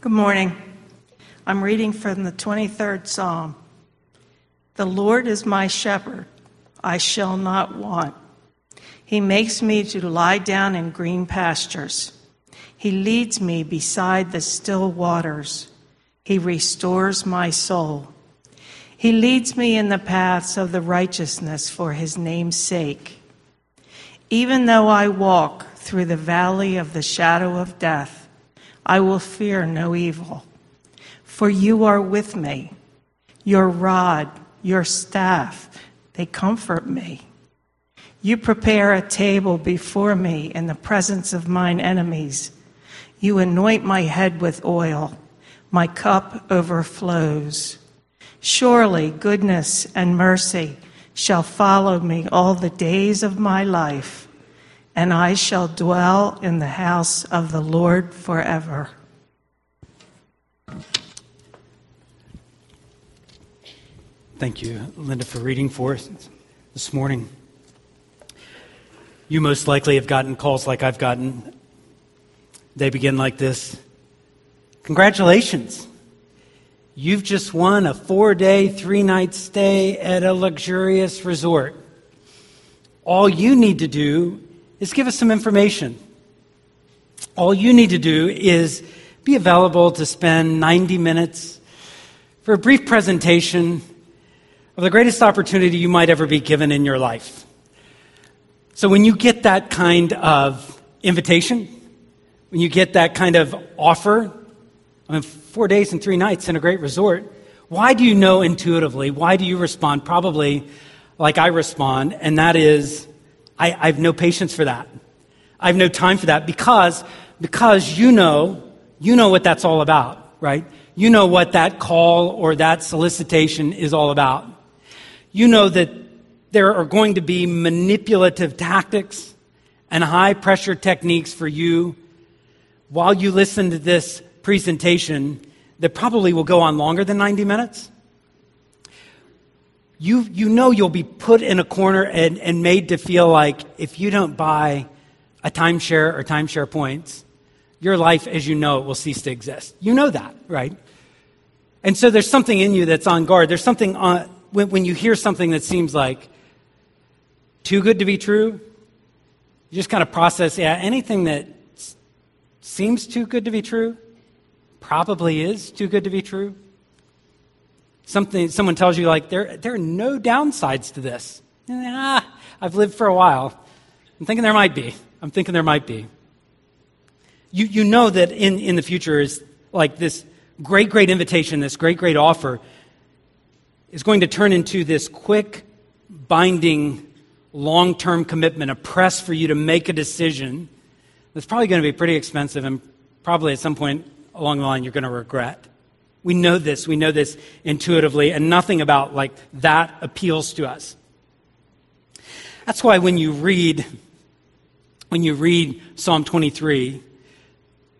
Good morning. I'm reading from the 23rd Psalm. The Lord is my shepherd, I shall not want. He makes me to lie down in green pastures. He leads me beside the still waters. He restores my soul. He leads me in the paths of the righteousness for his name's sake. Even though I walk through the valley of the shadow of death, I will fear no evil. For you are with me. Your rod, your staff, they comfort me. You prepare a table before me in the presence of mine enemies. You anoint my head with oil. My cup overflows. Surely goodness and mercy shall follow me all the days of my life, and I shall dwell in the house of the Lord forever. Thank you, Linda, for reading for us this morning. You most likely have gotten calls like I've gotten. They begin like this Congratulations! You've just won a four day, three night stay at a luxurious resort. All you need to do is give us some information. All you need to do is be available to spend 90 minutes for a brief presentation of the greatest opportunity you might ever be given in your life. So when you get that kind of invitation, when you get that kind of offer, I mean, four days and three nights in a great resort, why do you know intuitively? Why do you respond? Probably like I respond, and that is, I, I have no patience for that. I have no time for that because, because you know, you know what that's all about, right? You know what that call or that solicitation is all about you know that there are going to be manipulative tactics and high pressure techniques for you while you listen to this presentation that probably will go on longer than 90 minutes. You, you know you'll be put in a corner and, and made to feel like if you don't buy a timeshare or timeshare points, your life as you know it will cease to exist. You know that, right? And so there's something in you that's on guard. There's something on, when, when you hear something that seems like too good to be true, you just kind of process, yeah, anything that seems too good to be true probably is too good to be true. Something, someone tells you, like, there, there are no downsides to this. Ah, I've lived for a while. I'm thinking there might be. I'm thinking there might be. You, you know that in, in the future is like this great, great invitation, this great, great offer is going to turn into this quick, binding, long term commitment, a press for you to make a decision that's probably going to be pretty expensive and probably at some point along the line you're going to regret. We know this. We know this intuitively, and nothing about like that appeals to us. That's why when you read, when you read Psalm 23,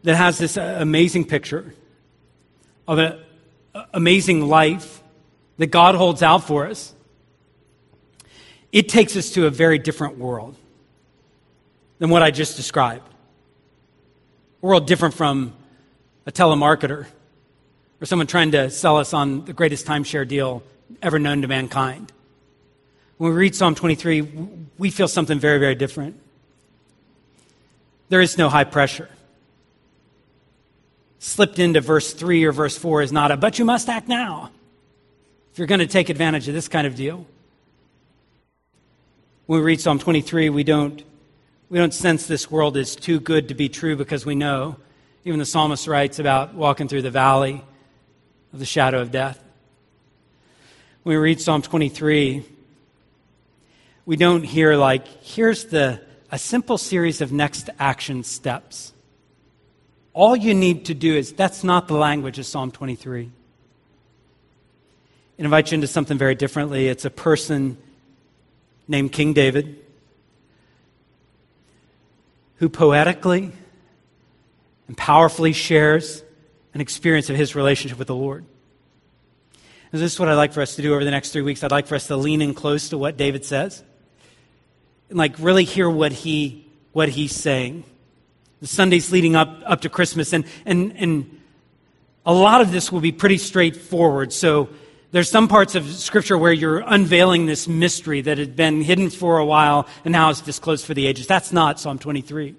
that has this amazing picture of an amazing life that God holds out for us, it takes us to a very different world than what I just described. A world different from a telemarketer or someone trying to sell us on the greatest timeshare deal ever known to mankind. When we read Psalm 23, we feel something very, very different. There is no high pressure. Slipped into verse 3 or verse 4 is not a, but you must act now if you're going to take advantage of this kind of deal. When we read Psalm 23, we don't, we don't sense this world is too good to be true because we know, even the psalmist writes about walking through the valley of the shadow of death. When we read Psalm 23, we don't hear like, here's the, a simple series of next action steps. All you need to do is, that's not the language of Psalm 23 invite you into something very differently. It's a person named King David who poetically and powerfully shares an experience of his relationship with the Lord. And this is what I'd like for us to do over the next three weeks. I'd like for us to lean in close to what David says and like really hear what he what he's saying. The Sundays leading up up to Christmas and and and a lot of this will be pretty straightforward. So there's some parts of Scripture where you're unveiling this mystery that had been hidden for a while and now is disclosed for the ages. That's not Psalm 23.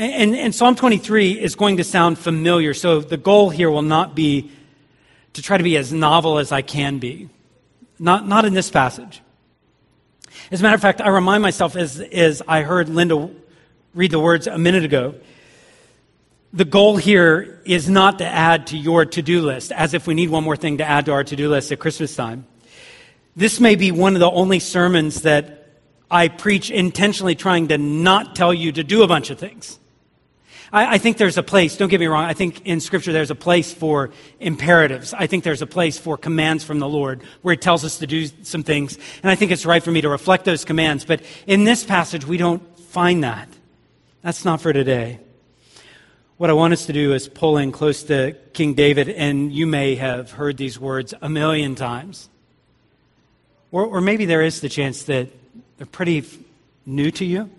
And, and, Psalm 23 is going to sound familiar, so the goal here will not be to try to be as novel as I can be. Not, not in this passage. As a matter of fact, I remind myself as, as I heard Linda read the words a minute ago the goal here is not to add to your to do list, as if we need one more thing to add to our to do list at Christmas time. This may be one of the only sermons that I preach intentionally trying to not tell you to do a bunch of things. I, I, think there's a place, don't get me wrong, I think in Scripture there's a place for imperatives. I think there's a place for commands from the Lord where He tells us to do some things. And I think it's right for me to reflect those commands. But in this passage, we don't find that. That's not for today what I want us to do is pull in close to King David, and you may have heard these words a million times. Or, or maybe there is the chance that they're pretty new to you.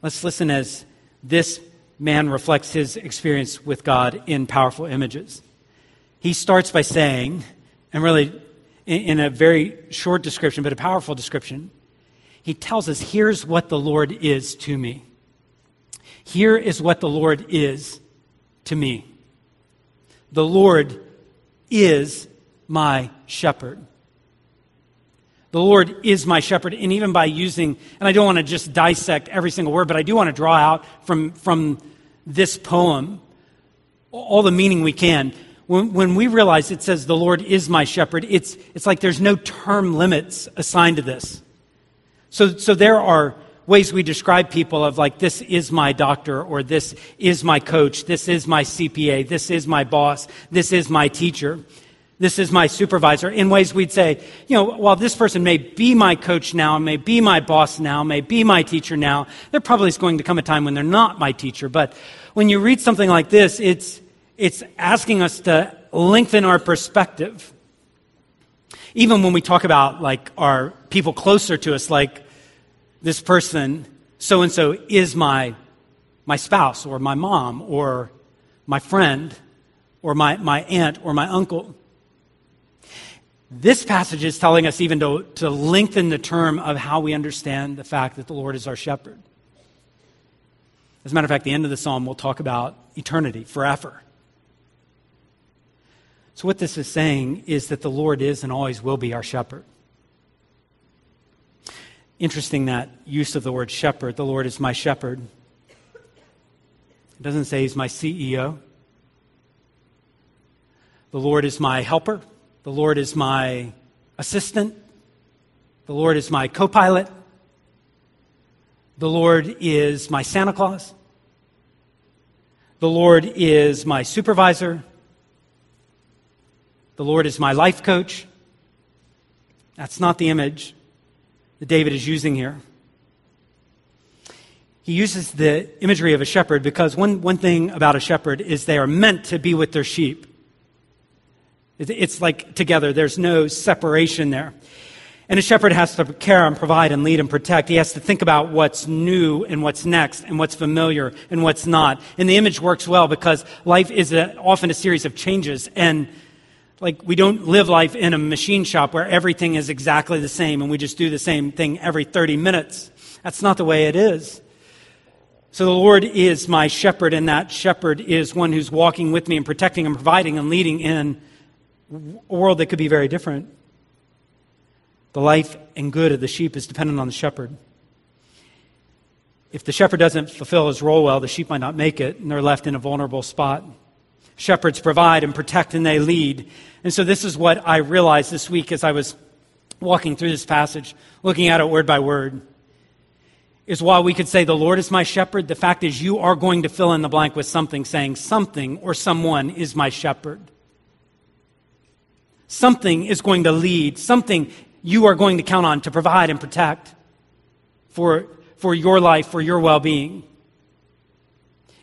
Let's listen as this man reflects his experience with God in powerful images. He starts by saying, and really in, a very short description, but a powerful description, he tells us, Here's what the Lord is to me. Here is what the Lord is to me the Lord is my shepherd. The Lord is my shepherd. And even by using, and I don't want to just dissect every single word, but I do want to draw out from, from this poem all the meaning we can. When, when we realize it says, The Lord is my shepherd, it's, it's like there's no term limits assigned to this. So, so there are ways we describe people of like, this is my doctor, or this is my coach, this is my CPA, this is my boss, this is my teacher, this is my supervisor, in ways we'd say, you know, while this person may be my coach now, may be my boss now, may be my teacher now, there probably is going to come a time when they're not my teacher. But when you read something like this, it's, it's asking us to lengthen our perspective. Even when we talk about like our people closer to us, like this person, so and so, is my, my spouse or my mom or my friend or my, my aunt or my uncle. This passage is telling us even to, to lengthen the term of how we understand the fact that the Lord is our shepherd. As a matter of fact, the end of the psalm will talk about eternity, forever. So, what this is saying is that the Lord is and always will be our shepherd. Interesting that use of the word shepherd. The Lord is my shepherd. It doesn't say he's my CEO. The Lord is my helper. The Lord is my assistant. The Lord is my co pilot. The Lord is my Santa Claus. The Lord is my supervisor. The Lord is my life coach. That's not the image that David is using here. He uses the imagery of a shepherd because one, one thing about a shepherd is they are meant to be with their sheep. It's like together, there's no separation there. And a shepherd has to care and provide and lead and protect. He has to think about what's new and what's next and what's familiar and what's not. And the image works well because life is a, often a series of changes. And like we don't live life in a machine shop where everything is exactly the same and we just do the same thing every 30 minutes. That's not the way it is. So the Lord is my shepherd, and that shepherd is one who's walking with me and protecting and providing and leading in a world that could be very different. The life and good of the sheep is dependent on the shepherd. If the shepherd doesn't fulfill his role well, the sheep might not make it, and they're left in a vulnerable spot. Shepherds provide and protect, and they lead. And so, this is what I realized this week as I was walking through this passage, looking at it word by word. Is while we could say, The Lord is my shepherd, the fact is you are going to fill in the blank with something, saying, Something or someone is my shepherd. Something is going to lead, something you are going to count on to provide and protect for, for your life, for your well being.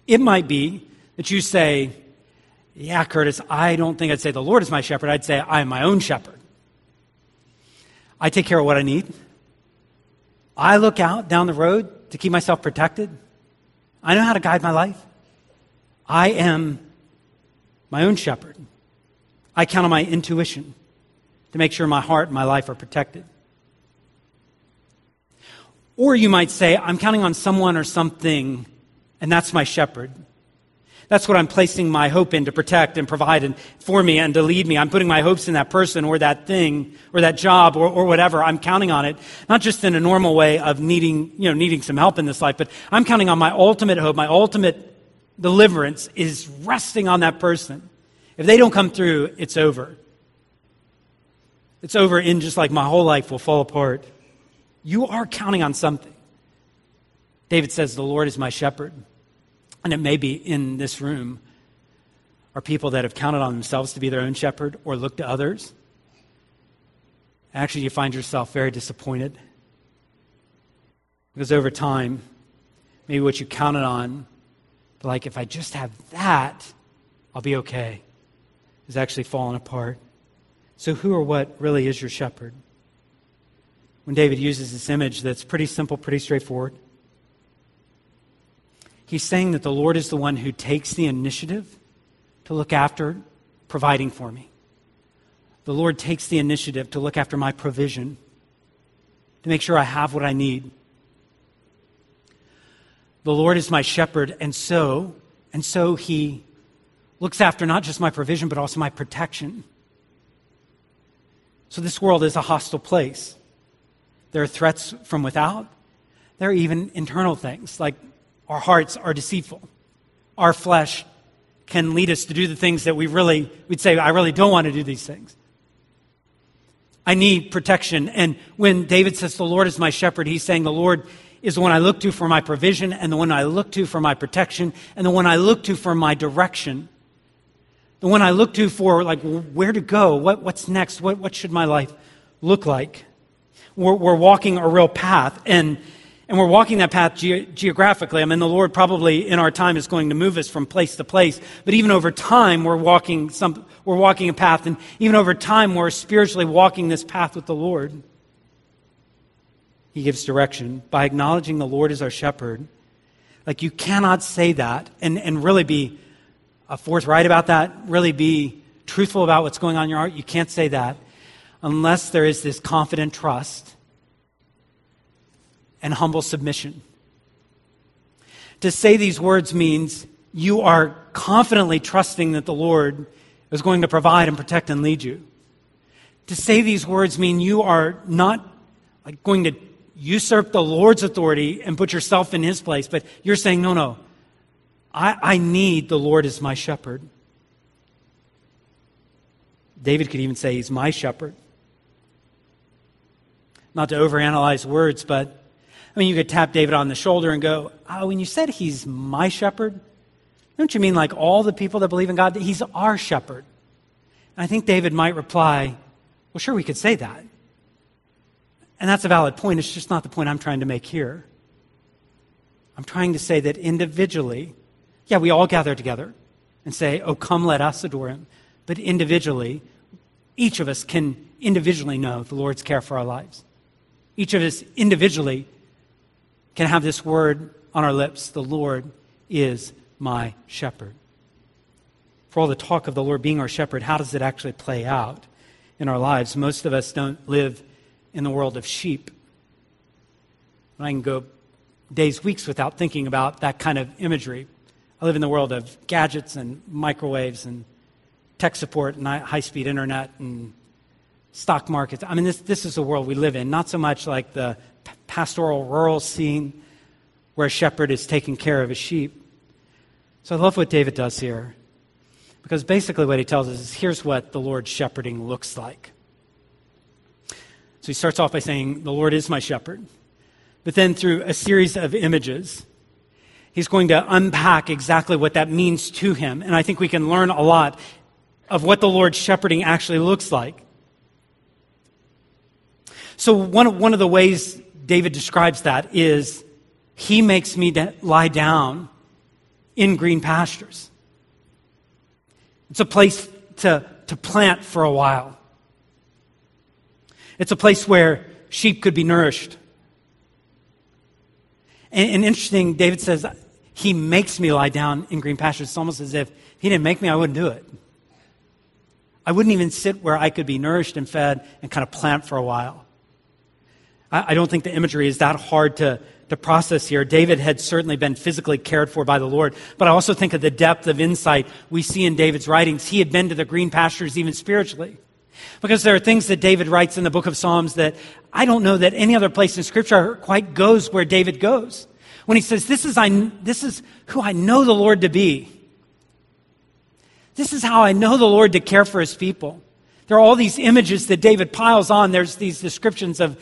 It might be that you say, yeah, Curtis, I don't think I'd say the Lord is my shepherd. I'd say I am my own shepherd. I take care of what I need. I look out down the road to keep myself protected. I know how to guide my life. I am my own shepherd. I count on my intuition to make sure my heart and my life are protected. Or you might say, I'm counting on someone or something, and that's my shepherd. That's what I'm placing my hope in to protect and provide and for me and to lead me. I'm putting my hopes in that person or that thing or that job or, or whatever. I'm counting on it, not just in a normal way of needing, you know, needing some help in this life, but I'm counting on my ultimate hope, my ultimate deliverance is resting on that person. If they don't come through, it's over. It's over in just like my whole life will fall apart. You are counting on something. David says, The Lord is my shepherd. And it may be in this room are people that have counted on themselves to be their own shepherd or look to others. Actually, you find yourself very disappointed. Because over time, maybe what you counted on, like if I just have that, I'll be okay, is actually fallen apart. So, who or what really is your shepherd? when David uses this image that's pretty simple, pretty straightforward. He's saying that the Lord is the one who takes the initiative to look after providing for me. The Lord takes the initiative to look after my provision, to make sure I have what I need. The Lord is my shepherd, and so, and so he looks after not just my provision, but also my protection. So this world is a hostile place. There are threats from without. There are even internal things, like our hearts are deceitful. Our flesh can lead us to do the things that we really, we'd say, I really don't want to do these things. I need protection. And when David says, The Lord is my shepherd, he's saying, The Lord is the one I look to for my provision, and the one I look to for my protection, and the one I look to for my direction. The one I look to for, like, where to go, what, what's next, what, what should my life look like? we're, we're walking a real path. And, and we're walking that path ge- geographically. I mean, the Lord probably in our time is going to move us from place to place. But even over time, we're walking, some, we're walking a path. And even over time, we're spiritually walking this path with the Lord. He gives direction by acknowledging the Lord as our shepherd. Like, you cannot say that and, and really be uh, forthright about that, really be truthful about what's going on in your heart. You can't say that unless there is this confident trust and humble submission. To say these words means you are confidently trusting that the Lord is going to provide and protect and lead you. To say these words mean you are not like going to usurp the Lord's authority and put yourself in his place, but you're saying, no, no, I, I need the Lord as my shepherd. David could even say he's my shepherd not to overanalyze words, but I mean, you could tap David on the shoulder and go, Oh, when you said he's my shepherd, don't you mean like all the people that believe in God, he's our shepherd? And I think David might reply, Well, sure, we could say that. And that's a valid point. It's just not the point I'm trying to make here. I'm trying to say that individually, yeah, we all gather together and say, Oh, come, let us adore him. But individually, each of us can individually know the Lord's care for our lives each of us individually can have this word on our lips the Lord is my shepherd. For all the talk of the Lord being our shepherd, how does it actually play out in our lives? Most of us don't live in the world of sheep. I can go days, weeks without thinking about that kind of imagery. I live in the world of gadgets and microwaves and tech support and high speed internet and stock markets. I mean, this, this is the world we live in, not so much like the pastoral rural scene where a shepherd is taking care of his sheep. So I love what David does here. Because basically, what he tells us is here's what the Lord's shepherding looks like. So he starts off by saying, The Lord is my shepherd. But then, through a series of images, he's going to unpack exactly what that means to him. And I think we can learn a lot of what the Lord's shepherding actually looks like. So, one of, one of the ways David describes that is he makes me lie down in green pastures. It's a place to, to plant for a while. It's a place where sheep could be nourished. And, and, interesting, David says, He makes me lie down in green pastures. It's almost as if He didn't make me, I wouldn't do it. I wouldn't even sit where I could be nourished and fed and kind of plant for a while. I, I don't think the imagery is that hard to, to process here. David had certainly been physically cared for by the Lord, but I also think of the depth of insight we see in David's writings. He had been to the green pastures even spiritually. Because there are things that David writes in the book of Psalms that I don't know that any other place in Scripture quite goes where David goes. When he says, This is, I, this is who I know the Lord to be. This is how I know the Lord to care for his people. There are all these images that David piles on. There's these descriptions of,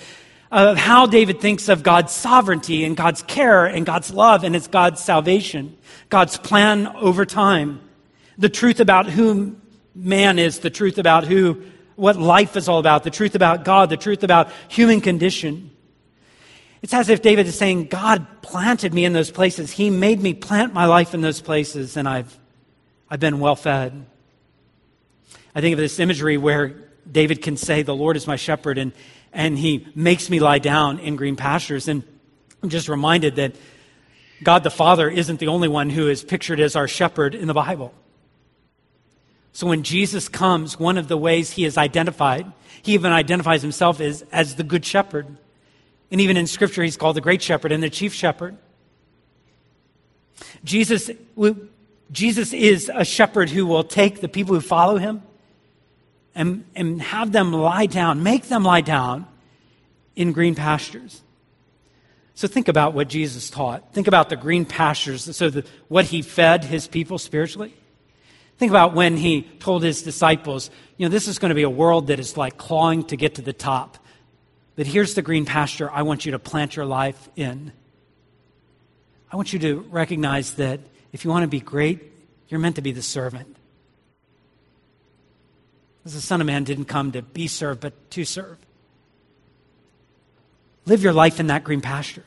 of how David thinks of God's sovereignty and God's care and God's love and it's God's salvation, God's plan over time, the truth about who man is, the truth about who, what life is all about, the truth about God, the truth about human condition. It's as if David is saying, God planted me in those places. He made me plant my life in those places, and I've I've been well fed. I think of this imagery where David can say, The Lord is my shepherd, and, and he makes me lie down in green pastures. And I'm just reminded that God the Father isn't the only one who is pictured as our shepherd in the Bible. So when Jesus comes, one of the ways he is identified, he even identifies himself as, as the good shepherd. And even in Scripture, he's called the great shepherd and the chief shepherd. Jesus, Jesus is a shepherd who will take the people who follow him and, and have them lie down, make them lie down in green pastures. So think about what Jesus taught. Think about the green pastures, so the, what he fed his people spiritually. Think about when he told his disciples, you know, this is going to be a world that is like clawing to get to the top. But here's the green pasture I want you to plant your life in. I want you to recognize that if you want to be great, you're meant to be the servant. Because the Son of Man didn't come to be served, but to serve. Live your life in that green pasture.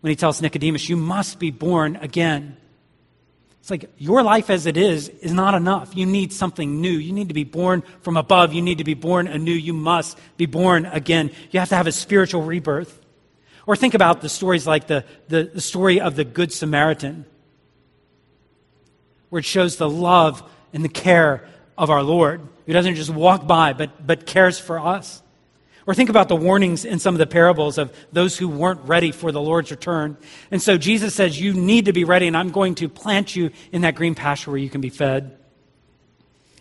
When he tells Nicodemus, you must be born again. It's like your life as it is is not enough. You need something new. You need to be born from above. You need to be born anew. You must be born again. You have to have a spiritual rebirth. Or think about the stories like the, the, the story of the Good Samaritan where it shows the love and the care of our Lord, who doesn't just walk by, but, but cares for us. Or think about the warnings in some of the parables of those who weren't ready for the Lord's return. And so Jesus says, You need to be ready, and I'm going to plant you in that green pasture where you can be fed.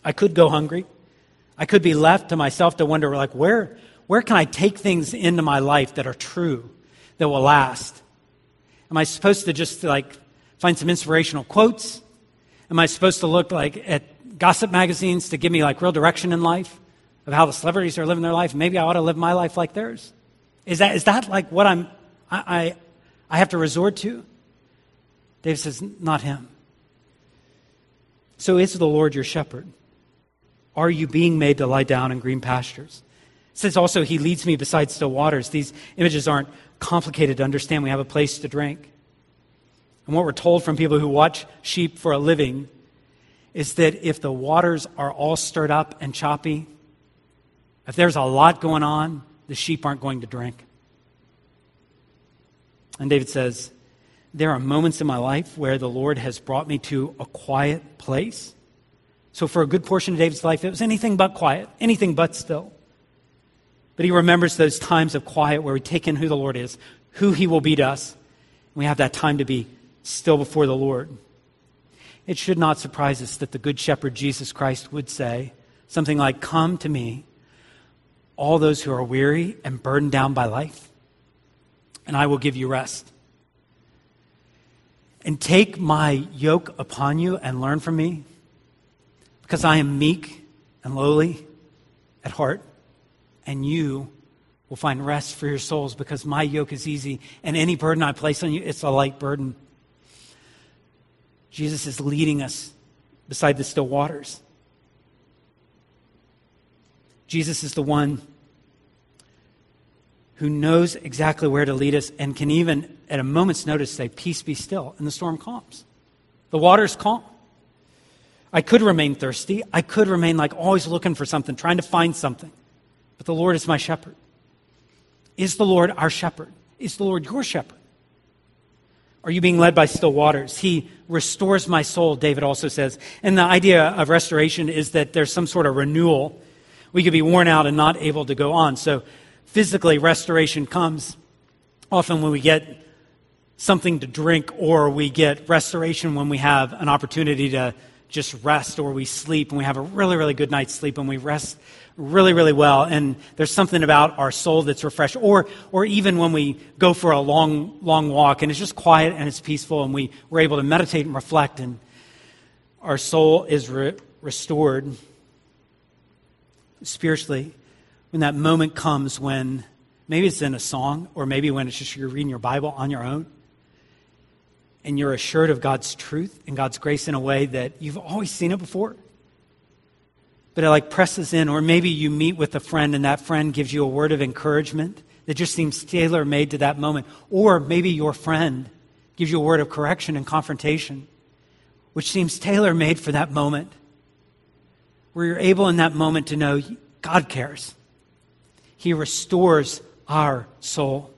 I could go hungry. I could be left to myself to wonder, like, where, where can I take things into my life that are true, that will last? Am I supposed to just, like, find some inspirational quotes? Am I supposed to look like at gossip magazines to give me like real direction in life of how the celebrities are living their life? Maybe I ought to live my life like theirs. Is that, is that like what I'm, I, I, I have to resort to? David says, not him. So is the Lord your shepherd? Are you being made to lie down in green pastures? It says also, He leads me beside still waters. These images aren't complicated to understand. We have a place to drink. And what we're told from people who watch sheep for a living is that if the waters are all stirred up and choppy, if there's a lot going on, the sheep aren't going to drink. And David says, There are moments in my life where the Lord has brought me to a quiet place. So, for a good portion of David's life, it was anything but quiet, anything but still. But he remembers those times of quiet where we take in who the Lord is, who he will be to us. And we have that time to be still before the Lord. It should not surprise us that the Good Shepherd Jesus Christ would say something like, Come to me, all those who are weary and burdened down by life, and I will give you rest. And take my yoke upon you and learn from me, because I am meek and lowly at heart, and you will find rest for your souls, because my yoke is easy, and any burden I place on you, it's a light burden. Jesus is leading us beside the still waters. Jesus is the one who knows exactly where to lead us and can even, at a moment's notice, say, Peace be still, and the storm calms. The water's calm. I could remain thirsty. I could remain like always looking for something, trying to find something. But the Lord is my shepherd. Is the Lord our shepherd? Is the Lord your shepherd? Are you being led by still waters? He restores my soul, David also says. And the idea of restoration is that there's some sort of renewal. We could be worn out and not able to go on. So physically, restoration comes often when we get something to drink or we get restoration when we have an opportunity to just rest or we sleep and we have a really, really good night's sleep and we rest really, really well. And there's something about our soul that's refreshed. Or, or even when we go for a long, long walk and it's just quiet and it's peaceful and we, we're able to meditate and reflect and our soul is re- restored spiritually. When that moment comes when maybe it's in a song or maybe when it's just you're reading your Bible on your own and you're assured of God's truth and God's grace in a way that you've always seen it before. But it like presses in, or maybe you meet with a friend and that friend gives you a word of encouragement that just seems tailor made to that moment. Or maybe your friend gives you a word of correction and confrontation, which seems tailor made for that moment. Where you're able in that moment to know God cares. He restores our soul.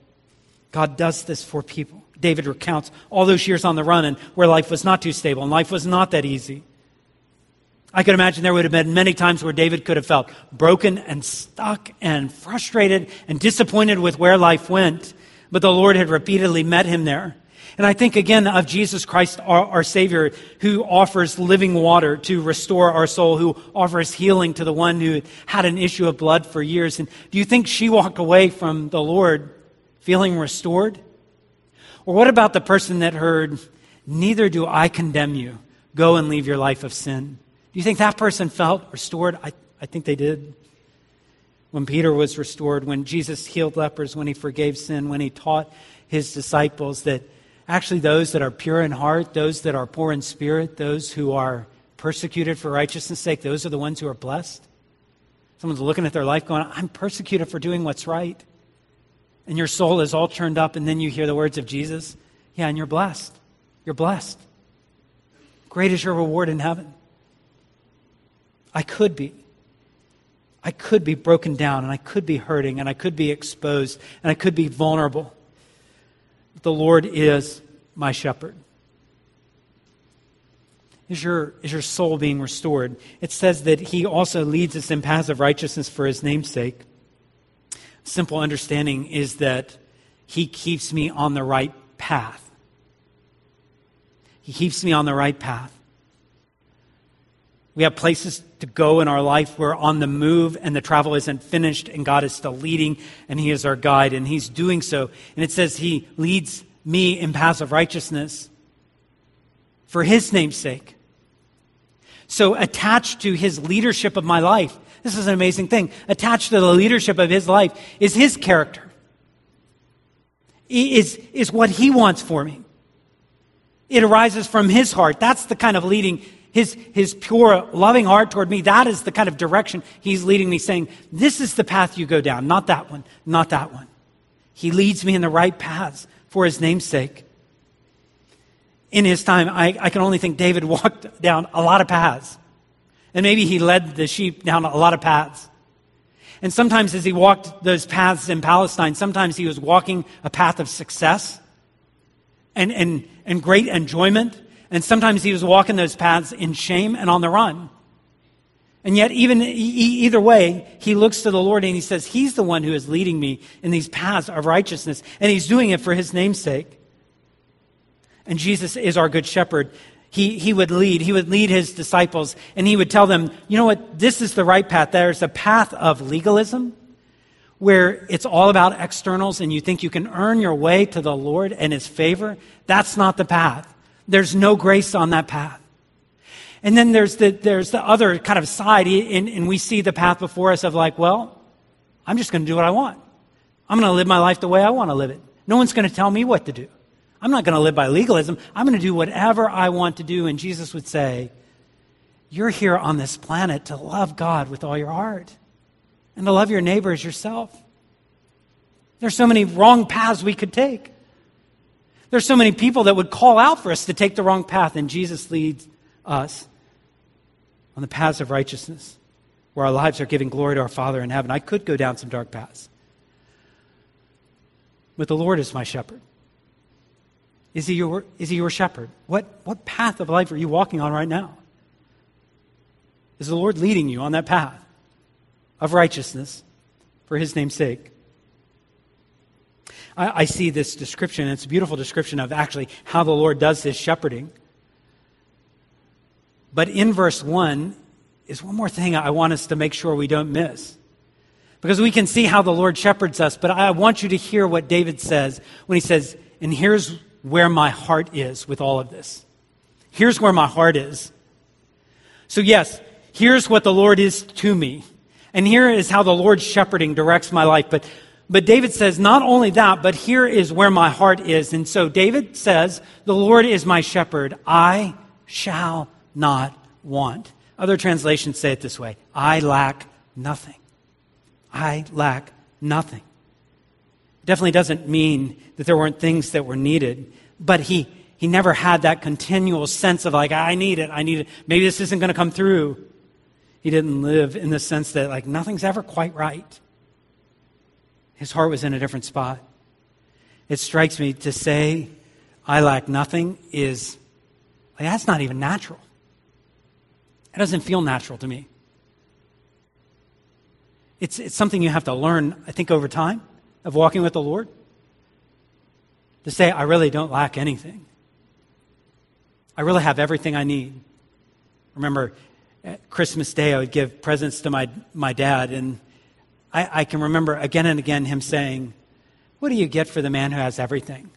God does this for people. David recounts all those years on the run and where life was not too stable and life was not that easy. I could imagine there would have been many times where David could have felt broken and stuck and frustrated and disappointed with where life went, but the Lord had repeatedly met him there. And I think again of Jesus Christ, our, our, Savior, who offers living water to restore our soul, who offers healing to the one who had an issue of blood for years. And do you think she walked away from the Lord feeling restored? Or what about the person that heard, Neither do I condemn you. Go and leave your life of sin. Do you think that person felt restored? I, I think they did. When Peter was restored, when Jesus healed lepers, when he forgave sin, when he taught his disciples that actually those that are pure in heart, those that are poor in spirit, those who are persecuted for righteousness' sake, those are the ones who are blessed. Someone's looking at their life going, I'm persecuted for doing what's right and your soul is all turned up, and then you hear the words of Jesus, yeah, and you're blessed. You're blessed. Great is your reward in heaven. I could be. I could be broken down, and I could be hurting, and I could be exposed, and I could be vulnerable. The Lord is my shepherd. Is your, is your soul being restored? It says that He also leads us in paths of righteousness for His name's sake simple understanding is that He keeps me on the right path. He keeps me on the right path. We have places to go in our life. We're on the move and the travel isn't finished and God is still leading and He is our guide and He's doing so. And it says He leads me in paths of righteousness for His name's sake. So attached to His leadership of my life this is an amazing thing. Attached to the leadership of his life is his character, is, is what he wants for me. It arises from his heart. That's the kind of leading, his, his pure, loving heart toward me. That is the kind of direction he's leading me, saying, This is the path you go down, not that one, not that one. He leads me in the right paths for his name's sake. In his time, I, I can only think David walked down a lot of paths. And maybe he led the sheep down a lot of paths. And sometimes as he walked those paths in Palestine, sometimes he was walking a path of success and, and, and great enjoyment. And sometimes he was walking those paths in shame and on the run. And yet, even either way, he looks to the Lord and he says, He's the one who is leading me in these paths of righteousness. And he's doing it for his name's sake. And Jesus is our good shepherd he, he would lead. He would lead his disciples and he would tell them, you know what, this is the right path. There's a path of legalism where it's all about externals and you think you can earn your way to the Lord and his favor. That's not the path. There's no grace on that path. And then there's the, there's the other kind of side, and, and we see the path before us of like, well, I'm just going to do what I want. I'm going to live my life the way I want to live it. No one's going to tell me what to do. I'm not going to live by legalism. I'm going to do whatever I want to do. And Jesus would say, You're here on this planet to love God with all your heart and to love your neighbor as yourself. There's so many wrong paths we could take. There's so many people that would call out for us to take the wrong path, and Jesus leads us on the paths of righteousness where our lives are giving glory to our Father in heaven. I could go down some dark paths, but the Lord is my shepherd. Is he your, is he your shepherd? What, what path of life are you walking on right now? Is the Lord leading you on that path of righteousness for his name's sake? I, I see this description. It's a beautiful description of actually how the Lord does his shepherding. But in verse 1 is one more thing I want us to make sure we don't miss. Because we can see how the Lord shepherds us, but I want you to hear what David says when he says, And here's where my heart is with all of this. Here's where my heart is. So, yes, here's what the Lord is to me. And here is how the Lord's shepherding directs my life. But, but David says, not only that, but here is where my heart is. And so David says, The Lord is my shepherd. I shall not want. Other translations say it this way I lack nothing. I lack nothing. It definitely doesn't mean that there weren't things that were needed, but he, he never had that continual sense of like, I need it, I need it. Maybe this isn't going to come through. He didn't live in the sense that like nothing's ever quite right. His heart was in a different spot. It strikes me to say, I lack nothing is, like, that's not even natural. It doesn't feel natural to me. It's, it's something you have to learn, I think, over time of walking with the Lord. To say, I really don't lack anything. I really have everything I need. Remember, at Christmas Day, I would give presents to my, my dad, and I, I can remember again and again him saying, What do you get for the man who has everything?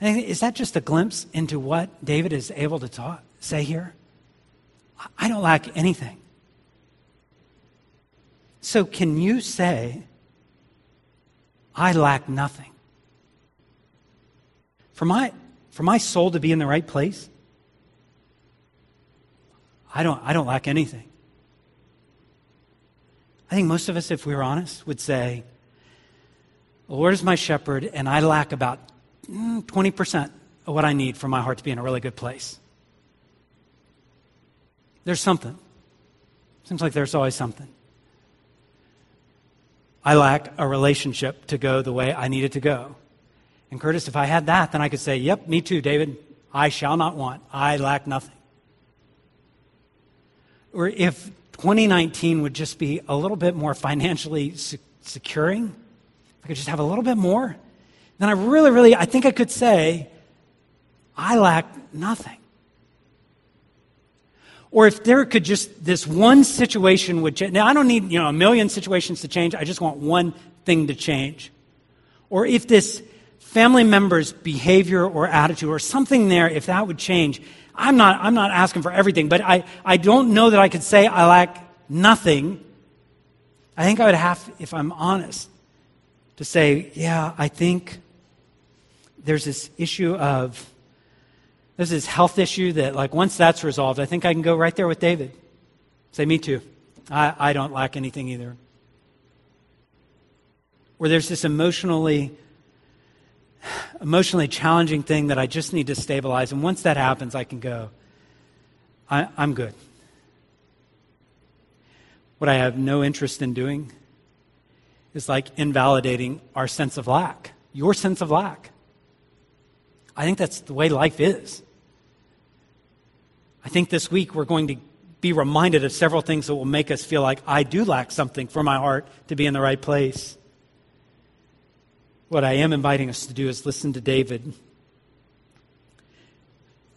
And is that just a glimpse into what David is able to talk, say here? I don't lack anything. So, can you say, I lack nothing? For my, for my soul to be in the right place, I don't, I don't lack anything. I think most of us, if we were honest, would say, The Lord is my shepherd, and I lack about 20% mm, of what I need for my heart to be in a really good place. There's something. Seems like there's always something. I lack a relationship to go the way I need it to go. And Curtis, if I had that, then I could say, Yep, me too, David. I shall not want. I lack nothing. Or if 2019 would just be a little bit more financially securing, if I could just have a little bit more, then I really, really, I think I could say, I lack nothing. Or if there could just, this one situation would change. Now, I don't need, you know, a million situations to change. I just want one thing to change. Or if this family member's behavior or attitude or something there, if that would change, I'm not, I'm not asking for everything, but I, I don't know that I could say I lack nothing. I think I would have, if I'm honest, to say, yeah, I think there's this issue of there's this health issue that, like, once that's resolved, I think I can go right there with David. Say, me too. I, I don't lack anything either. Or there's this emotionally, emotionally challenging thing that I just need to stabilize. And once that happens, I can go, I, I'm good. What I have no interest in doing is like invalidating our sense of lack, your sense of lack. I think that's the way life is. I think this week we're going to be reminded of several things that will make us feel like I do lack something for my heart to be in the right place. What I am inviting us to do is listen to David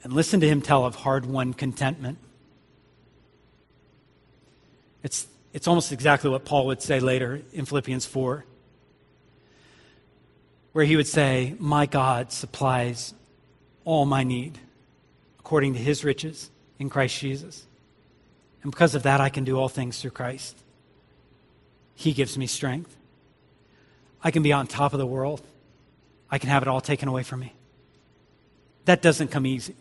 and listen to him tell of hard won contentment. It's, it's almost exactly what Paul would say later in Philippians 4, where he would say, My God supplies all my need according to his riches in Christ Jesus. And because of that, I can do all things through Christ. He gives me strength. I can be on top of the world. I can have it all taken away from me. That doesn't come easy.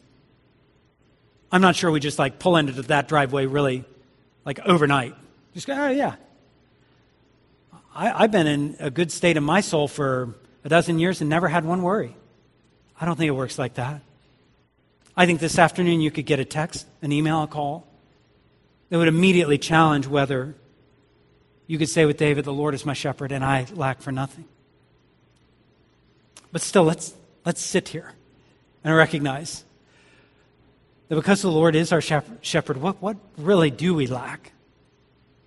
I'm not sure we just like pull into that driveway really like overnight. Just go, oh, yeah. I, I've been in a good state of my soul for a dozen years and never had one worry. I don't think it works like that. I think this afternoon you could get a text, an email, a call that would immediately challenge whether you could say with David, The Lord is my shepherd and I lack for nothing. But still, let's, let's sit here and recognize that because the Lord is our shepherd, what, what really do we lack?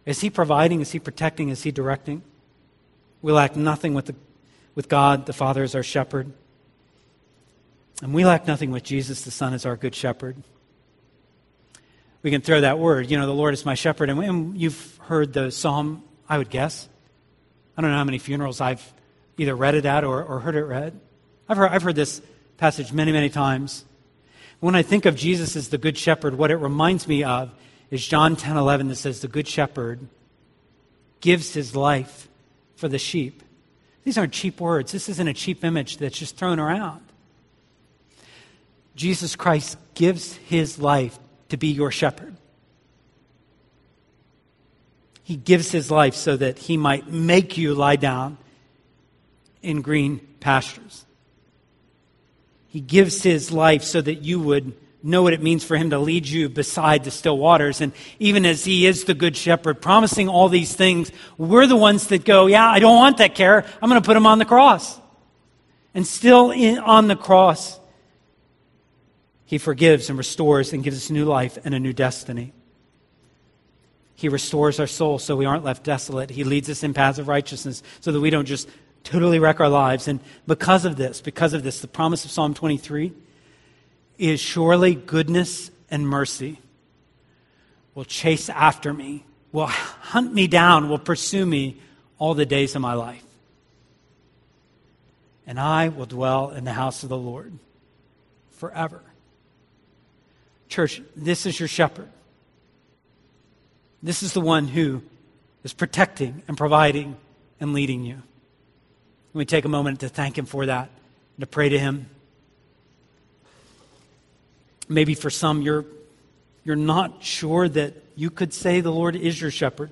Is He providing? Is He protecting? Is He directing? We lack nothing with, the, with God, the Father, as our shepherd. And we lack nothing with Jesus, the Son, as our good shepherd. We can throw that word, you know, the Lord is my shepherd. And, and you've heard the psalm, I would guess. I don't know how many funerals I've either read it at or, or heard it read. I've heard, I've heard this passage many, many times. When I think of Jesus as the good shepherd, what it reminds me of is John 10 11 that says, The good shepherd gives his life for the sheep. These aren't cheap words. This isn't a cheap image that's just thrown around. Jesus Christ gives his life to be your shepherd. He gives his life so that he might make you lie down in green pastures. He gives his life so that you would know what it means for him to lead you beside the still waters. And even as he is the good shepherd, promising all these things, we're the ones that go, Yeah, I don't want that care. I'm going to put him on the cross. And still in, on the cross, he forgives and restores and gives us new life and a new destiny. He restores our soul so we aren't left desolate. He leads us in paths of righteousness so that we don't just totally wreck our lives. And because of this, because of this, the promise of Psalm 23 is surely goodness and mercy will chase after me, will hunt me down, will pursue me all the days of my life. And I will dwell in the house of the Lord forever. Church, this is your shepherd. This is the one who is protecting and providing and leading you. we take a moment to thank him for that and to pray to him. Maybe for some, you're, you're not sure that you could say the Lord is your shepherd.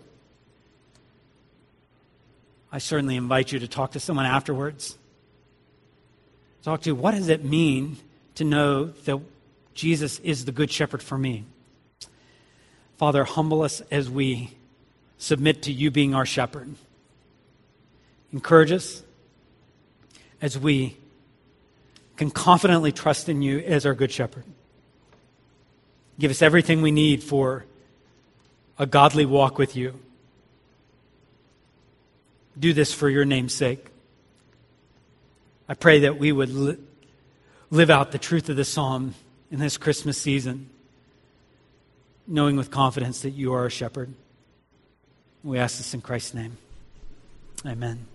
I certainly invite you to talk to someone afterwards. Talk to what does it mean to know that Jesus is the good shepherd for me? Father, humble us as we submit to you being our shepherd. Encourage us as we can confidently trust in you as our good shepherd. Give us everything we need for a godly walk with you. Do this for your name's sake. I pray that we would li- live out the truth of the psalm in this Christmas season, knowing with confidence that you are a shepherd. We ask this in Christ's name. Amen.